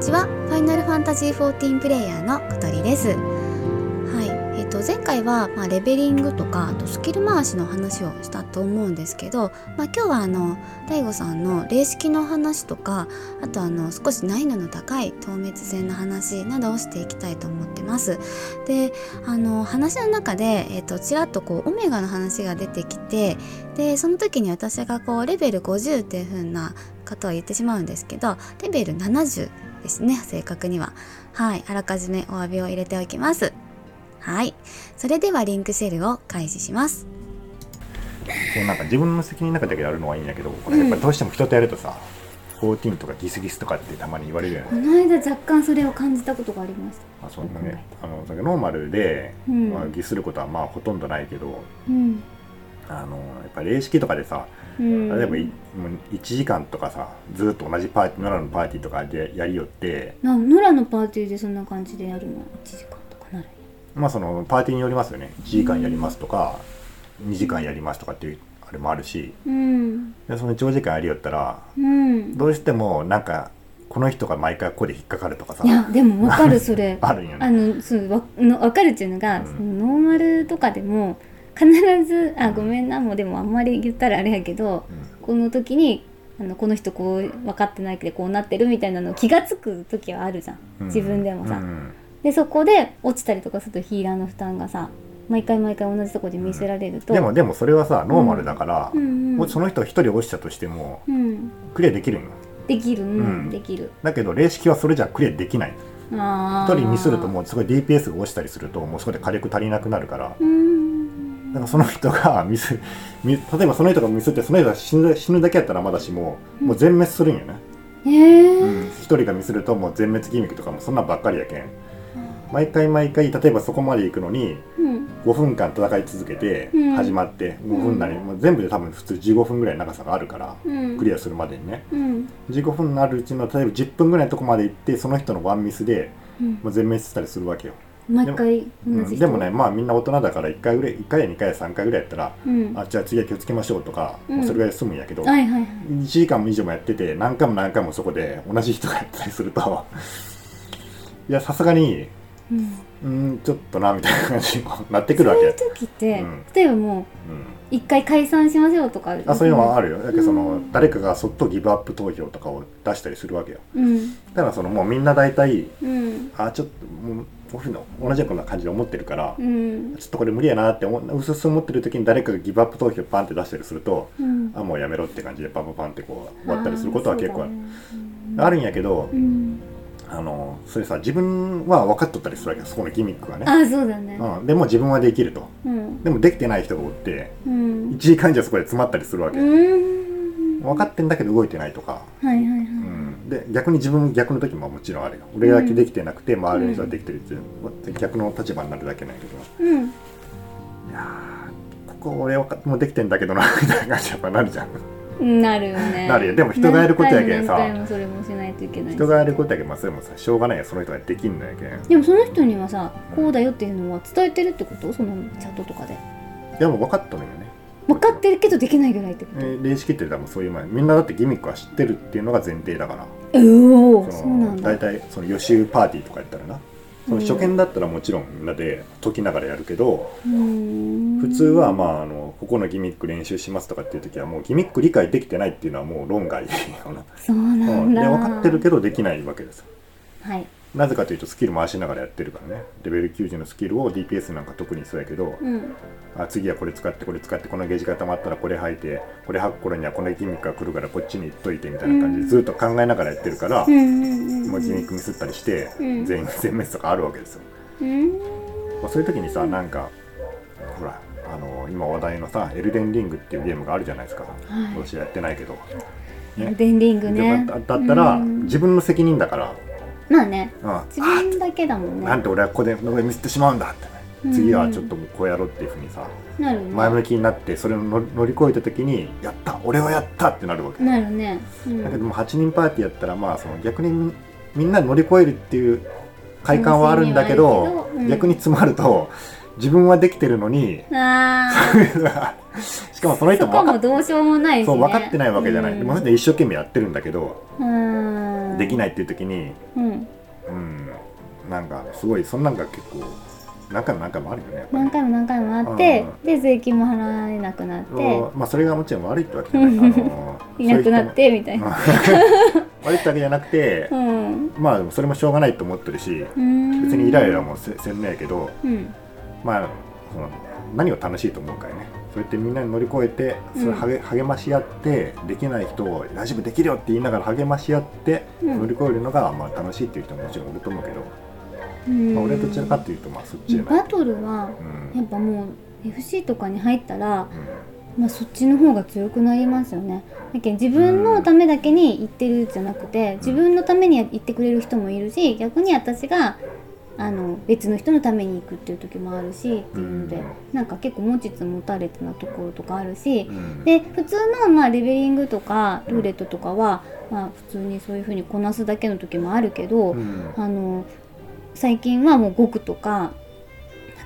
ちはファイナルファンタジー14プレイヤーの小鳥です。はい。えっ、と前回は、まあ、レベリングとかあとスキル回しの話をしたと思うんですけど、まあ、今日はあの DAIGO さんの霊式の話とかあとあの少し難易度の高い透滅戦の話などをしていきたいと思ってます。であの話の中で、えっとちらっとこうオメガの話が出てきてでその時に私がこうレベル50っていう風なことを言ってしまうんですけどレベル70ですね。正確には。はい。あらかじめお詫びを入れておきます。はい。それではリンクシェルを開始します。こうなんか自分の責任の中だけやるのはいいんやけどこれやっぱりどうしても人とやるとさ、14とかギスギスとかってたまに言われるよね。この間若干それを感じたことがありましたあそんなね。あのノーマルで、うん。まあ、ギスることはまあほとんどないけどうんあのやっぱり霊式とかでさうん。例えばいもう1時間とかさずっと同じパーティー奈良のパーティーとかでやりよってな野良のパーティーでそんな感じでやるの？1時間とかなる？まあそのパーティーによりますよね。1時間やりますとか、2時間やりますとかっていうあれもあるし。うん。でその長時間やりよったらうん。どうしてもなんかこの人が毎回ここで引っかかるとかさいやでもわかるそれ。あるんよあねのそうわの分かるっていうのが、うん。そのノーマルとかでも必ずあごめんなもうでもあんまり言ったらあれやけどこの時にあのこの人こう分かってないけどこうなってるみたいなの気が付く時はあるじゃん。うん。自分でもさ、うん。でそこで落ちたりとかするとヒーラーの負担がさ毎回毎回同じとこで見せられると、でもでもそれはさノーマルだから、うん。うんその人一人落ちたとしてもうん、クリアできるんよ。できる。うん、うん。できる。だけど霊式はそれじゃクリアできない。一人ミスるともうすごい DPS が落ちたりするともうそこで火力足りなくなるから。うんだからその人がミスミ例えばその人がミスってその人が死ぬ死ぬだけやったらまだしももう全滅するんよね。へえ。うん。一人がミスるともう全滅ギミックとかもそんなんばっかりやけん。毎回毎回例えばそこまで行くのにうん。5分間戦い続けてうん。始まって5分なり、もう全部で多分普通15分ぐらい長さがあるからうん。クリアするまでにね。うん。15分のあるうちの例えば10分ぐらいのとこまで行ってその人のワンミスでうん。もう全滅したりするわけよ、毎回同じ人。うんでもねまあみんな大人だから1回ぐらい1回や2回や3回ぐらいやったら、うん。あじゃあ次は気をつけましょうとか、うん。それぐらいで済むんやけど、はいはいはい。1時間以上もやってて何回も何回もそこで同じ人がやったりすると いやさすがにうん。ちょっとなみたいな感じになってくるわそういうけ、時って、うん。例えばもううん、一回解散しましょうとかあそういうのはあるよ。だけどその、うん誰かがそっとギブアップ投票とかを出したりするわけよ。うん。だからそのもうみんな大体うん。あちょっともうこういうの同じような感じで思ってるから、うん。ちょっとこれ無理やなって思ううすうす思ってる時に誰かがギブアップ投票パンって出したりするとうん。あもうやめろって感じでパンパンパンってこう終わったりすることは結構ある。ああるんやけど、ーうんあのそれさ自分は分かっとったりするわけよそこのギミックがね、あそうだね。うん、でも自分はできると。うん。でもできてない人がおってうん。1時間以上そこで詰まったりするわけ、うん。分かってんだけど動いてないとか、はいはいはい。うん、で逆に自分逆の時ももちろんあるよ。俺だけできてなくて周りの人はできてるっていう、逆の立場になるだけなんやけど。うん。いやーここ俺はもうできてんだけどなみたいな感じやっぱなるじゃんなるよね。なるよ。でも人がやることやけんさ。何回もそれもしないといけないし。人がやることやけどまあそれもさしょうがないよその人ができんのやけん。でもその人にはさこうだよっていうのは伝えてるってこと？そのチャットとかで。でも分かったのよね。分かってるけどできないぐらいってこえー霊式って多分そういう前みんなだってギミックは知ってるっていうのが前提だから。とおおそそうなんだ。の大体その予習パーティーとかやったらな。その初見だったらもちろんみんなで解きながらやるけど普普通はまああのここのギミック練習しますとかっていう時はもうギミック理解できてないっていうのはもう論外。そうなうんんでだ分かってるけどできないわけです。はい。なぜかというとスキル回しながらやってるからね。レベル90のスキルを DPS なんか特にそうやけど、うん。あ次はこれ使ってこれ使ってこのゲージが溜まったらこれ吐いてこれ吐く頃にはこのギミックが来るからこっちに行っといてみたいな感じでずっと考えながらやってるから、うんうんもうギミックミスったりして、うん。全員全滅とかあるわけですよ、うん。まあ、そういう時にさなんかほらあの今話題のさ「エルデンリング」っていうゲームがあるじゃないですか、はい。私やってないけど、デンリングね。だだったらうん。自分の責任だから、まあね。うん。自分だけだもんね。なんで俺はここでミスってしまうんだってね、うん。次はちょっともうこうやろうっていうふうにさなるね。前向きになってそれを乗り越えた時に「やった俺はやった!」ってなるわけ、なるね。うん。だけども8人パーティーやったらまあその逆にみみんな乗り越えるっていう快感はあるんだけどうん。逆に詰まると自分はできてるのにあ しかもその人も分かどうしようもないそう分かってないわけじゃない、うん。でも一生懸命やってるんだけど、うん。できないっていう時にうん。うんなんかすごいそんなんが結構何回も何回もあるよね何回も何回もあってうで税金も払えなくなって。まあそれがもちろん悪いってわけじゃない、あの いなくなってみたいな。悪いってわけじゃなくてう、ん。まあでもそれもしょうがないと思ってるしうん。別にイライラもせせんねえけどうんまあその何を楽しいと思うかよね。そうやってみんなに乗り越えてそれ励,、励まし合ってできない人を大丈夫できるよって言いながら励まし合ってうん。乗り越えるのがまあ楽しいっていう人ももちろんいると思うけど、うん。まあ、俺はどちらかっていうとまあそっちじゃないバトルはうん。やっぱもう FC とかに入ったら、うん。まあ、そっちの方が強くなりますよね。だけど自分のためだけに言ってるじゃなくて自分のために言ってくれる人もいるし逆に私があの別の人のために行くっていう時もあるしっていうので、うん。なんか結構持ちつ持たれつなところとかあるし、うん。で普通のまあレベリングとかルーレットとかは、まあ、普通にそういう風にこなすだけの時もあるけど、うん。あの最近はもう5区とか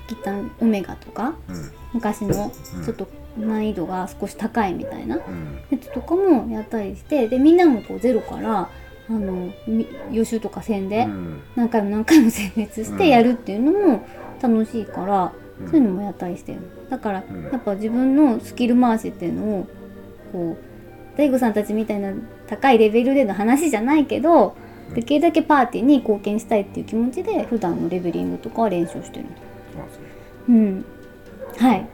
一旦オメガとかうん。昔のうん。ちょっと難易度が少し高いみたいなうん。やつとかもやったりしてでみんなもこうゼロからあのみ予習とか戦でうん。何回も何回も選別してやるっていうのも楽しいから、うん。そういうのもやったりしてるだから、うん。やっぱ自分のスキル回しっていうのをこう大悟さんたちみたいな高いレベルでの話じゃないけど、うん。できるだけパーティーに貢献したいっていう気持ちで普段のレベリングとかは練習してるそう。なん。はい。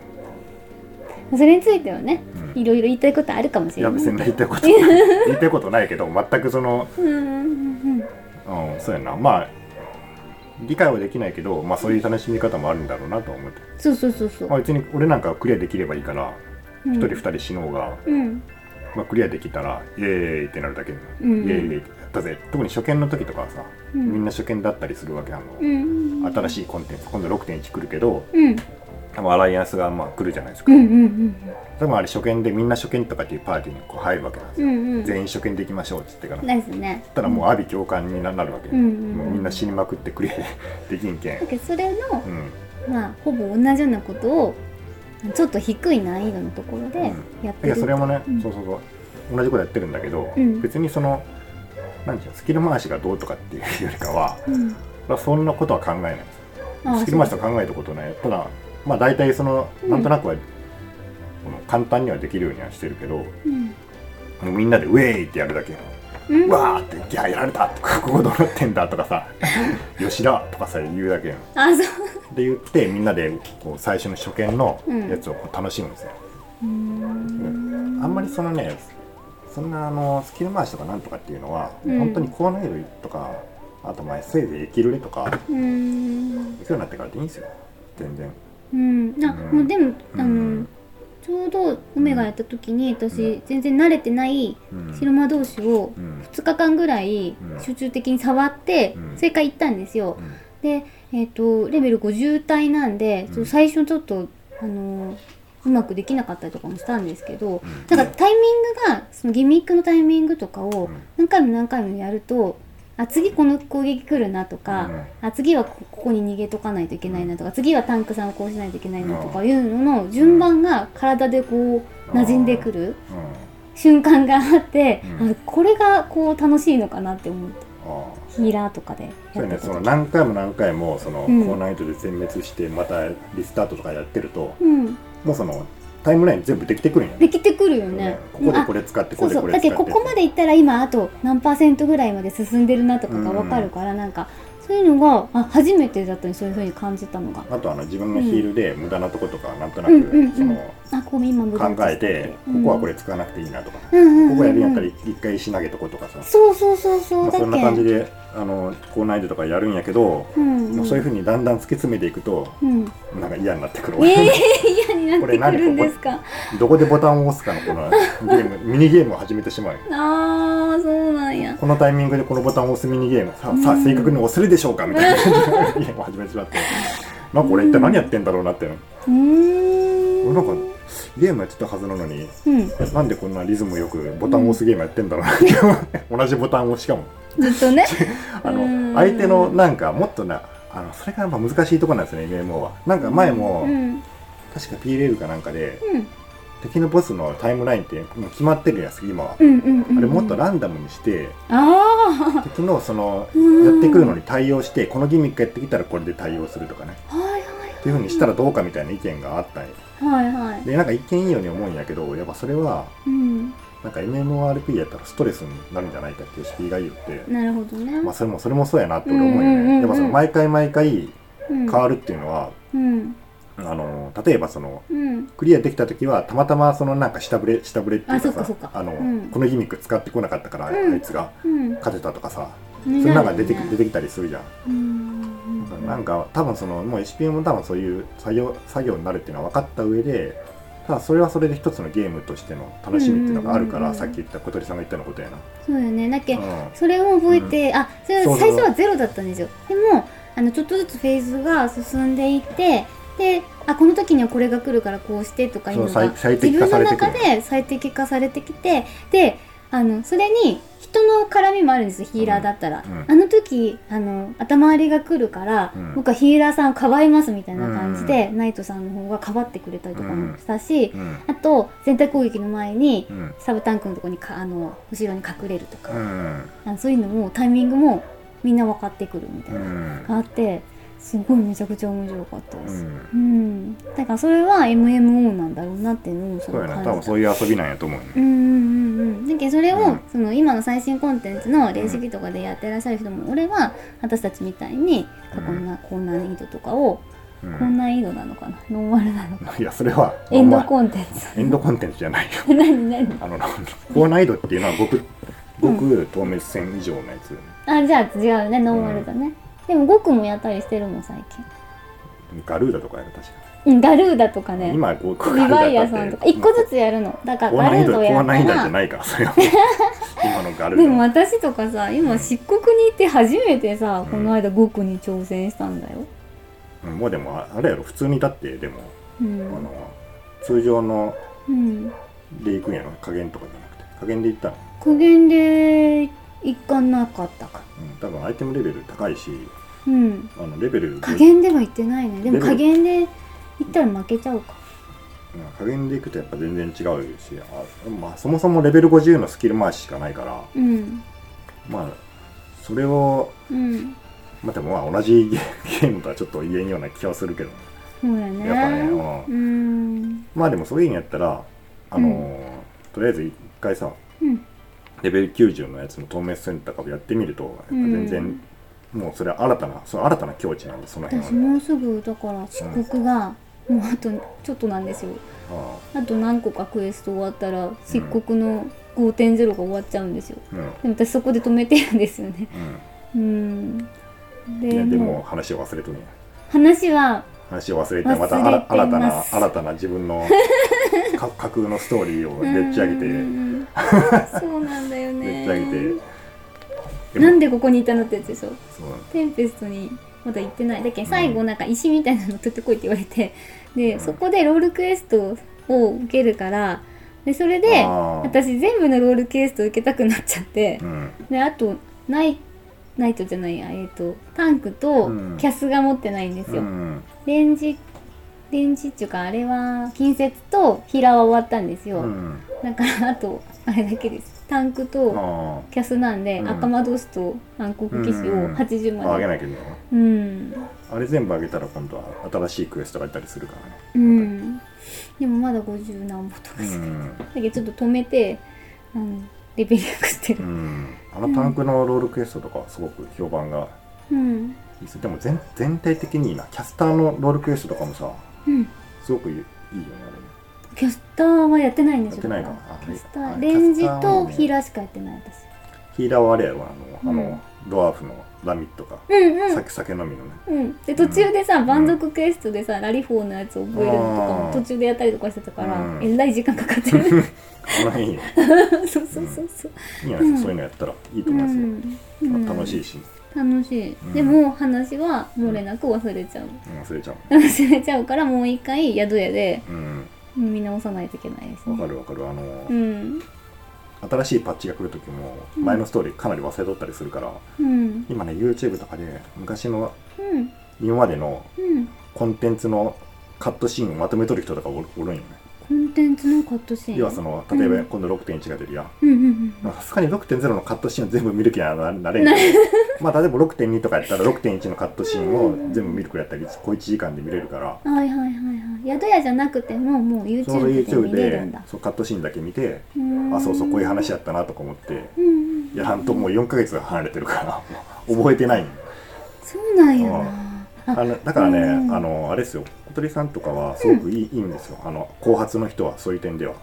それについてはねうんいろいろ言いたいことあるかもしいやれない。別に言いたいこと。言いたいことないけど全くそのうんそうやな。まあ理解はできないけどまあそういう楽しみ方もあるんだろうなとは思って。そうそうそうそう。まあ別に俺なんかはクリアできればいいからうん。一人二人死のうが。うん。まあクリアできたらイエーイってなるだけ。うん。イエーイイエーイって。やったぜ特に初見の時とかはさうん。みんな初見だったりするわけあのうん新しいコンテンツ今度6.1来るけどうん多分アライアンスがまあ来るじゃないですか。うんうん多分あれ初見でみんな初見とかっていうパーティーにこう入るわけなんですよ。うんうん。うん全員初見でいきましょうっつってから。ですね。たらもう阿鼻共感になるわけ、うんうんうん。もうみんな死にまくってクリアできんけん。だ、けどそれのうん、まあほぼ同じようなことをちょっと低い難易度のところでやってるいやそれもね、うん。そうそうそう。同じことやってるんだけど、うん。別にそのなんていうのスキル回しがどうとかっていうよりかはうん。まあそんなことは考えないスキル回しとか考えたことない。ただまあ大体そのうん。なんとなくは、この簡単にはできるようにはしてるけどもうん。うみんなでウェーイってやるだけうん。うわーって「いややられた」とか「ここどうなってんだ」とかさ「吉田」とかさ言うだけやんあそう。で言ってみんなでこう最初の初見のうん。やつをこう楽しむんですよ、うーん。あんまりそのねそんなあのスキル回しとかなんとかっていうのは、うん。本当に高難易度とかあとまあせいぜい生きるれとかうーん。そういうになってからでいいんですよ。全然うん。あうん。もうでもあのうんちょうどオメガやった時に私全然慣れてないうん。白魔同士をうん。2日間ぐらいうん。集中的に触ってうん。それから行ったんですよ。うん。でえっ、とレベル50体なんで、うん。最初ちょっとあのーうまくできなかったりとかもしたんですけど、うん。なんかタイミングがそのギミックのタイミングとかをうん。何回も何回もやるとあ次この攻撃来るなとか、あ次はこここに逃げとかないといけないなとか次はタンクさんをこうしないといけないなとかいうのの順番が体でこう馴染んでくる瞬間があって、うん。あこれがこう楽しいのかなって思ってあヒーラーとかでそねその何回も何回もそのうん。高難易度で全滅してまたリスタートとかやってるとうん。もうそのタイムライン全部できてくるんやね。できてくるよね。ここであこれ使ってこそうそう。こでこれ使って。だけどここまでいったら今あと何パーセントぐらいまで進んでるなとかが分かるから、なんかそういうのがあ初めてだったにそういう風に感じたのが。あとあの自分のヒールで無駄なとことかなんとなくその考えてここはこれ使わなくていいなとか。ここやるんやったら一回石投げとことかさ。そうそうそうそう。そんな感じであの高難易度とかやるんやけどうんもうそういうふうにだんだん突き詰めていくとうん。なんか嫌になってくるええ 嫌になってくるんですか？どこでボタンを押すかのこのゲーム ミニゲームを始めてしまう。ああそうなんや。このタイミングでこのボタンを押すミニゲームささあ正確に押せるでしょうかみたいなゲームを始めてしまって。なんか俺一体何やってんだろうなってうーん。なんかゲームやってたはずなのにうん。なんでこんなリズムよくボタンを押すゲームやってんだろうなって同じボタンをしかもずっとね。あうん。の相手のなんかもっとなあのそれがやっぱ難しいところなんですね MMO は。なんか前も、うん。確か PLL かなんかでうん。敵のボスのタイムラインってもう決まってるやつ今は、うんうんうんあれもっとランダムにしてあ敵のそのあうん。やってくるのに対応してこのギミックやってきたらこれで対応するとかね。はいはい。っていうふうにしたらどうかみたいな意見があったんよはいはい。でなんか一見いいように思うんやけどやっぱそれはうんなんか MMORP やったらストレスになるんじゃないかっていう指摘がいいよって。なるほどね。まあそれもそれもそうやなって俺思うようんうんうんうん。ねやっぱその毎回毎回変変わるっていうのは、うん。あの例えばそのうん。クリアできた時はたまたまそのなんか下振れ下振れっていうかさあの、うん。このギミック使ってこなかったから、うん。あいつがうん。勝てたとかさ、ねそれなんか出て出てきたりするじゃん、うんなんか多分そのもう HPM も多分そういう作業作業になるっていうのは分かった上でただそれはそれで一つのゲームとしての楽しみっていうのがあるから、うんうんうん。うんさっき言った小鳥さんが言ったようなことやな、そうだよね。だっけうん。それを覚えて、あそれそうそう最初はゼロだったんですよ。でもあのちょっとずつフェーズが進んでいってであこの時にはこれが来るからこうしてとかいうのが自分の中で最適化されてきてであのそれに人の絡みもあるんですよヒーラーだったら、うん。うんあの時あの頭割りが来るから、うん。僕はヒーラーさんをかばいますみたいな感じで、ナイトさんの方がかばってくれたりとかもしたし、うん。あと全体攻撃の前にうん。サブタンクのところにかあの後ろに隠れるとか、うん。あのそういうのもタイミングもみんな分かってくるみたいなのうん。があってすごいめちゃくちゃ面白かったでうす。うん。ん、だからそれは MMO なんだろうなっていうのをすそうやごい多分そういう遊びなんやと思うね、うんうんうん。うん、だけどそれを、うん。その今の最新コンテンツのレシピとかでやってらっしゃる人も、俺は私たちみたいに過去の高難易度とかを、うん。高難易度なのかな。ノーマルなのか いやそれはエンドまあコンテンツ。エンドコンテンツじゃないよ。何何？あの高難易度っていうのは極極透明線以上のやつ、あじゃあ違うねノーマルだね、でも5区もやったりしてるもん最近。ガルーダとかやる確かうんガルーダとかね。今こうリバイアさんとか。1個ずつやるの。だから高ガルーダをやったら 今のガルーダでも私とかさ今漆黒に行って初めてさ、この間5区に挑戦したんだよ。うん。もうでもああれやろ。普通にだってでも、うあんの通常のうん。で行くんやろ。加減とかじゃなくて。加減で行ったの、加減で行かなかったか。うん、多分アイテムレベル高いしうん。あのレベル加減では行ってないね。でも加減で行ったら負けちゃうか。うん加減で行くとやっぱ全然違うしあ、まあ、そもそもレベル50のスキル回ししかないからうん。まあそれをうん。まあでもまあ同じゲ ゲームとはちょっと言えんような気はするけど。そうやね。やっぱね、うん。うん。まあでもそういうんやったらあのーとりあえず一回さうん。レベル90のやつの透明線とかをやってみるとやっぱ全然、もうそれは新たなその新たな境地なんでその辺は私もうすぐだから漆黒がもうあとちょっとなんですよ。ああ。と何個かクエスト終わったら漆黒の5.0が終わっちゃうんですよ。あうん。でも私そこで止めてるんですよね。うん。うん。でもも話を忘れとんや話は話を忘れてまた新新たな新たな自分の か架空のストーリーをでっち上げて。うん そうなんだよでねっち上げて。なんでここにいたのってやつでしょ。そう。テンペストにまだ行ってない。だけど最後なんか石みたいなの取ってこいって言われて で、うん。そこでロールクエストを受けるからでそれで私全部のロールクエスト受けたくなっちゃってうん。であとナイナイトじゃないやえっ、とタンクとうん。キャスが持ってないんですよ、うん。レンジレンジっていうかあれは近接とヒーラーは終わったんですよ、うん。だからあとあれだけです。タンクとあキャスなんで、うん。赤魔ドスと暗黒騎士を80ああまでげなきゃいけないの？うん。あれ全部あげたら今度は新しいクエストがいたりするからね。うん。でもまだ50何歩とかして、うん。だけどちょっと止めてあのレベルアップしてる。うん。あのタンクのロールクエストとかはすごく評判がうん。いいです。でも全全体的にいいな。キャスターのロールクエストとかもさうん。すごくいいよねあれね。キャスターはやってないんですよ。やってないかなあキャスタあーレンジとヒーラーしかやってない私。ヒーラーはあれやろあの,、あうん。のドワーフのラミットか、うんうん。酒酒飲みのね。うん、で途中でさ、蛮族クエストでさラリフォーのやつ覚えるのとかも途中でやったりとかしてたから、うん。えらい時間かかってる。この辺いいね そうそうそうそう。いいんじゃないですか、そういうのやったらいいと思いますよ、楽しいし、楽しい、うん。でも話は漏れなく忘れちゃう、うん、忘れちゃう。忘れちゃうからもう一回宿屋でうん。見直さないといけないですね。わかるわかる。あの、うん。新しいパッチが来る時も前のストーリーかなり忘れとったりするから、うん。今ね YouTube とかで昔のうん。今までのうん。コンテンツのカットシーンをまとめとる人とかおるおるんよねコンテンツのカットシーン？要はその例えばうん。今度6.1が出るやん。うんうんまあさすがに6.0のカットシーンを全部見る気にはななれん。なまあ例えば6.2とかやったら6.1のカットシーンを全部見るくらいやったら小1時間で見れるから。うんはいはいはいはい。宿屋じゃなくてももう YouTube で YouTube 見れるでんだ。そうカットシーンだけ見てあそうそうこういう話やったなとか思って。やらんともう4ヶ月離れてるから 覚えてない。のそうなんやな。ああのだからね、うんあのあれですよ小鳥さんとかはすごくいい,、いいんですよ。あの後発の人はそういう点では。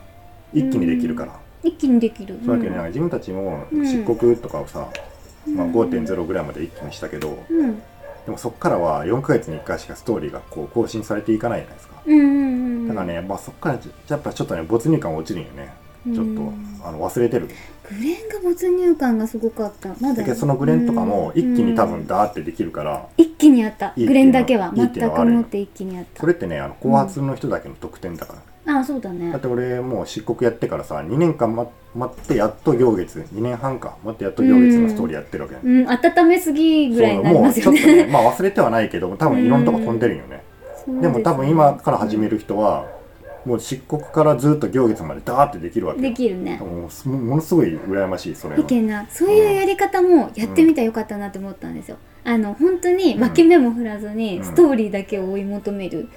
一気にできるから、一気にできる。そうだけどね自分たちもうん漆黒とかをさ、まあ、うん5.0ぐらいまで一気にしたけど、うん。でもそっからは4ヶ月に1回しかストーリーがこう更新されていかないじゃないですか。うんうんうんだからね、まあ、そっからじやっぱちょっとね没入感落ちるんよねちょっと、うんあの忘れてる。グレンが没入感がすごかった。まだ。そのグレンとかも一気に多うん分ダーってできるから、一気にあった。グレンだけは全く持って一気にあった。それってねあの後発の人だけの特典だから、あそうだね。だって俺もう漆黒やってからさ2年間、ま、待ってやっと行月2年半か待ってやっと行月のストーリーやってるわけ、うん。温めすぎぐらいになりもうますよちょっとねねまあ忘れてはないけど多分いろんなとこ飛んでるん。よね、でも多分今から始める人はもう漆黒からずっと行月までダーってできるわけよ。できるね。もうすものすごい羨ましいそれは。いけんなそういうやり方もやってみたらよかったなって思ったんですよ、あの本当に分け目も振らずにうん。ストーリーだけを追い求める、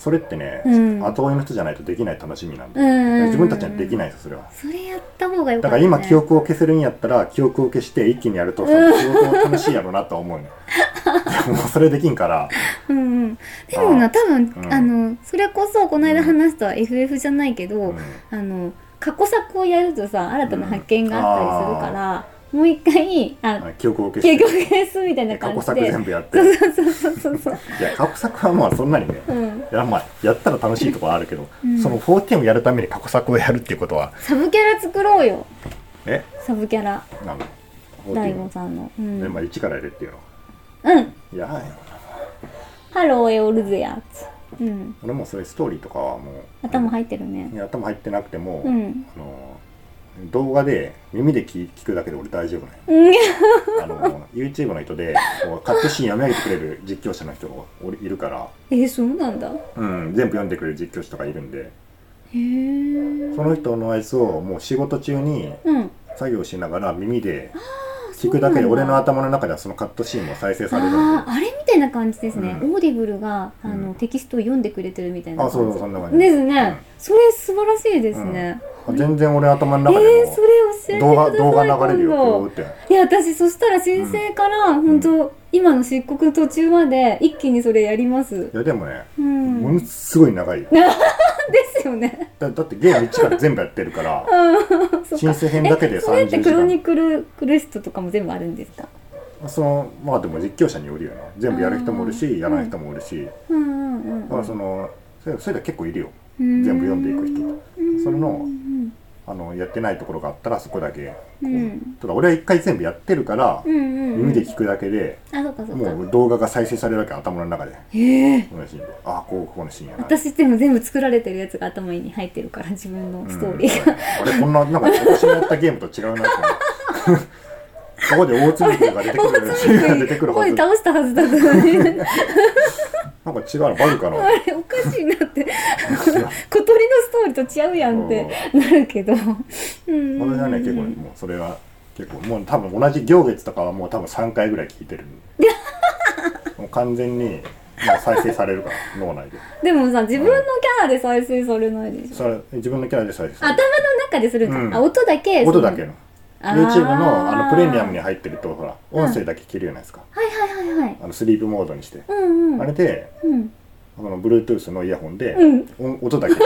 それってね、うん。後追いの人じゃないとできない楽しみなんで、うん自分たちにはできないですそれは。それやった方がよかった、ね、だから今記憶を消せるんやったら記憶を消して一気にやるとさうん。仕事も楽しいやろうなとは思うね でもそれできんから。うんうん。でもな多分、うん。あのそれこそこの間話した FF じゃないけど、うん。あの過去作をやるとさ新たな発見があったりするから、もう一回ああ記憶を消結して。局消すみたいな過去作感じで全部やって。そうそうそうそうそういや過去作はまあそんなにねうん。いやまあやったら楽しいところはあるけど、うん。その4をやるために過去作をやるっていうことは。サブキャラ作ろうよ。え？サブキャラ。なんだ？大悟さんの。うん、でまあ一からやれっていうの。うん。いやハローエオルゼやつ。うん。俺もそういうストーリーとかはもう頭入ってるね。いや頭入ってなくても、うん。あの動画で耳で聞聞くだけで俺大丈夫あの YouTube の人でこうカットシーン読み上げてくれる実況者の人がいるから、えそうなんだ。へうん、全部読んでくれる実況者とかいるんで。えその人のやつをもう仕事中にうん。作業しながら耳で聞くだけで俺の頭の中ではそのカットシーンも再生されるあーあれみたいな感じですね、うん。オーディブルがあの、うん。テキストを読んでくれてるみたいなあ感じ。そうそうそんな感じです。ね、それ素晴らしいですね、うん全然俺頭のえ中でー、それ教動画動画流れるよって。いや私そしたら申請から、本当今の漆黒途中まで一気にそれやります。いやでもねうん。ものすごい長いよ。ですよね。だだってゲーム1から全部やってるから 申請編だけでえそれっ30時てクロニ間クルクルストとかも全部あるんですか？そのまあでも実況者によるよね全部やる人もおるあしーやらない人もおるし、うんうんうんだからそのそれそれで結構いるよ全全部読んでいく人人それのうん。あのやってないところがあったらそこだけ。こう、うん。ただ俺は一回全部やってるから、うんうんうん。耳で聞くだけでもう動画が再生されるわけ頭の中で。へえ。このシーあこうここのシーンやな。私でも全部作られてるやつが頭に入ってるから自分のストーリーが、うん、俺こんななんか私のやったゲームと違うなって思う。ここで大津肉が出てくる出てくるはず。倒したはずだったのになんか違うのバグかな。あ れおかしいなって。小鳥のストーリーと違うやんってなるけど。うん。俺はね結構ねもうそれは結構もう多分同じ行月とかはもう多分3回ぐらい聞いてる。もう完全にもう再生されるから脳内で。でもさ自分のキャラで再生されないでしょ。それ自分のキャラで再生さ頭の中でするんだ、うん。あ音だけ音だけの。YouTube のあのプレミアムに入ってるとほら音声だけ聞けるじゃないですか、はいはい。あのスリープモードにして、うんうん。あれでうん。あの Bluetooth のイヤホンで、うん。音音だけ。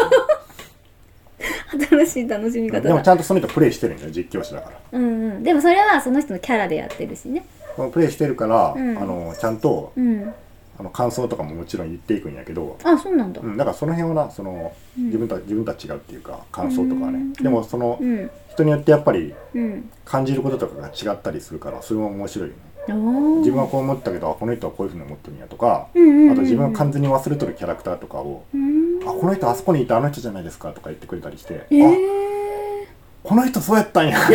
新しい楽しみ方でもだちゃんとその人プレイしてるんだよ実況者だから。うんうん。でもそれはその人のキャラでやってるしね。プレイしてるから、うん。あのちゃんとうん。あの感想とかももちろん言っていくんやけど、あそうなんだ。うん、だからその辺はなその、うん。自分た自分たち違うっていうか感想とかはね、うん。でもそのうん。人によってやっぱりうん。感じることとかが違ったりするからそれも面白いよね自分はこう思ったけどあこの人はこういうふうに思ってるんやとか、うんうんうんうん。あと自分が完全に忘れとるキャラクターとかを、うん。あこの人あそこにいたあの人じゃないですかとか言ってくれたりして、えあー、この人そうやったんや。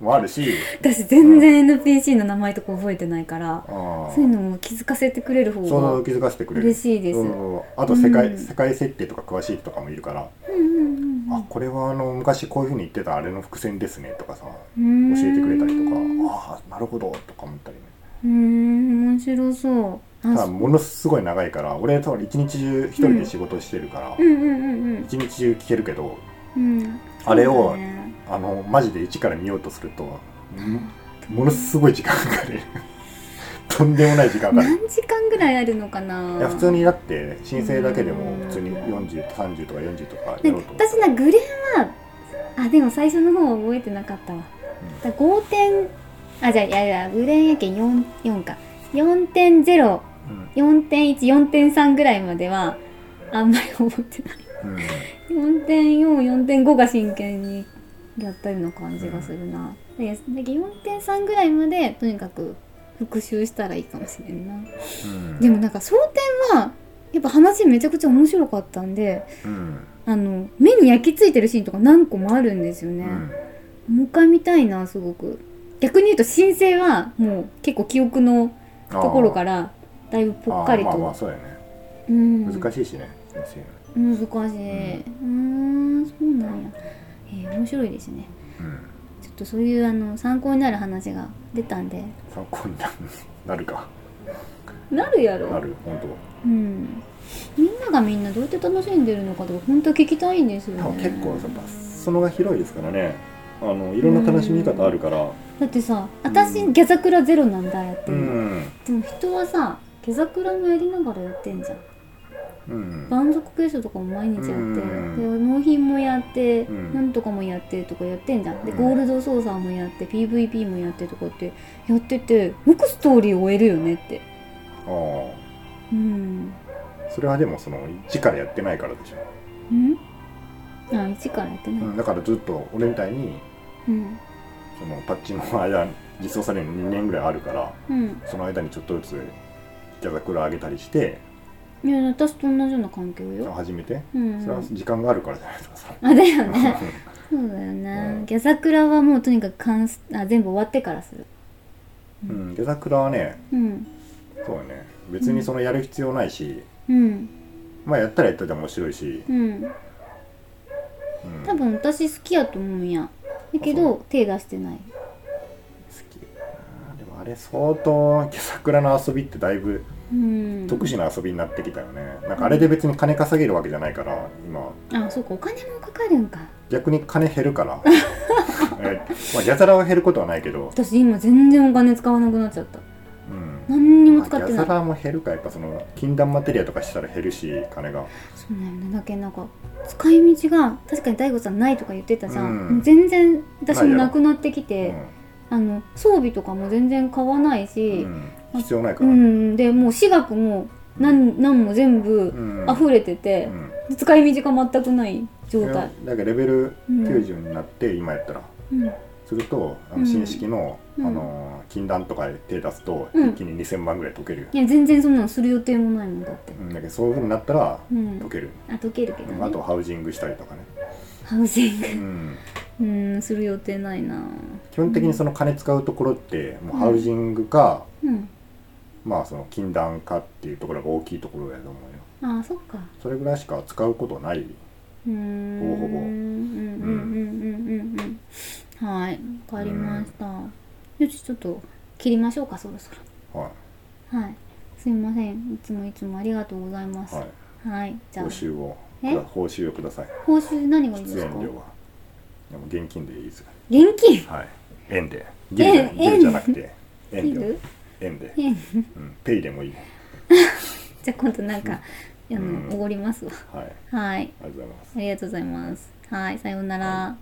もあるし。私全然 NPC の名前とか覚えてないから、あーそういうのも気づかせてくれる方がそう気づかせてくれる。嬉しいです。あと世界,、うん。世界設定とか詳しい人とかもいるから、あこれはあの昔こういうふうに言ってたあれの伏線ですねとかさうん。教えてくれたりとかうああなるほどとか思ったりね。ーん面白そう。あただものすごい長いから俺多分一日中一人で仕事してるから、一日中聞けるけどうん。うんあれをあのマジで一から見ようとするとんものすごい時間かかるとんでもない時間かかる。何時間ぐらいあるのかな？いや普通にだって申請だけでもうん普通に4030とか40とかやろうと私なグレンはあでも最初の方は覚えてなかったわ。だから5点あじゃあいやいやグレンやけん 4, 4か。4.0うん。4.14.3ぐらいまではあんまり覚えてない。うん。4.44.5が真剣にやったような感じがするな、でだけど4.3ぐらいまでとにかく復習したらいいかもしれんな。うん。でもなんか争点はやっぱ話めちゃくちゃ面白かったんでうん。あの目に焼き付いてるシーンとか何個もあるんですよね、うん。もう一回見たいなすごく。逆に言うと申請はもう結構記憶のところからだいぶぽっかりと、まあまあそうやね。うん、難しいしね難しい、うーんそうなんや、えー面白いですね。うん。ちょっとそういうあの参考になる話が出たんで参考になるか。なるやろ。なる本うん。みんながみんなどうやって楽しんでるのかとか本当は聞きたいんですよね。当結構やっぱそのが広いですからね。あのいろんな楽しみ方あるから。だってさ私ギャザクラゼロなんだやって。うるの、ん。でも人はさギャザクラもやりながらやってんじゃんうん。満足クエストとかも毎日やって、うん。で納品もやって、うん。なんとかもやってとかやってんじゃん。でうん。ゴールド操作もやって PVP もやってとかってやっててよくストーリーを終えるよねって。ああ。うん。それはでもその一からやってないからでしょ、うん。あ一からやってない。うん、だからずっと俺みたいにうん。そのパッチの間実装されるの2年ぐらいあるからうん。その間にちょっとずつギャザクラ上げたりしていや私と同じような環境よ。始めて？うん。それは時間があるからじゃないですかさ。あだよね。そうだよね、うん。ギャザクラはもうとにかく完すあ全部終わってからする。うん、ギャザクラはねうん。そうだね。別にそのやる必要ないし、うん。まあやったらやったで面白いし、うん。うん、多分私好きやと思うんや。だけど手出してない。好き。でもあれ相当ギャザクラの遊びってだいぶうん特殊な遊びになってきたよね、なんかあれで別に金稼げるわけじゃないから今。あそうか。お金もかかるんか。逆に金減るから。えまあギャザラは減ることはないけど、私今全然お金使わなくなっちゃった。うん。何にも使ってない、ャザラも減るか。やっぱその禁断マテリアとかしたら減るし金が。そうなんよねだけどなんか使い道が確かに大悟さんないとか言ってたじゃん、うん。全然私もなくなってきて、あの装備とかも全然買わないうんし、うん必要ないかうら、ん。でもう私学も何何も全部うん。溢れててう、ん。使い道が全くない状態、だからレベルうん。90になって今やったら、うん、するとあうん。の新式の,、うん。あの禁断とかで手出すと、うん。一気に2000万ぐらい解けるよ、いや全然そんなのする予定もないもんだって。うん、だけどそういうふうになったらうん。解ける、あ解けるけど、ね、あとハウジングしたりとかね、ハウジング。うん、うんする予定ないな基本的にその金使うところってもうハウジングか、うんまあその禁断かっていうところが大きいところやと思うよ。ああそっか。それぐらいしか使うことない、うーん。ほぼほぼうんうんうんうんうんうん。はいわかりました、よしちょっと切りましょうかそろそろ。ははい。すいません。いつもいつもありがとうございます。い。は、はいい、じゃあ。報酬を。え？報酬をください。報酬何がいいですか？出演料は。でも現金でいいです。現金？はい。円で。ギルじゃなくて。円で円で、円うん、ペイでもいい じゃあ今度なんか、あうん。のおごりますわ。はい。はい。ありがとうございます。ありがとうございます。はい。さようなら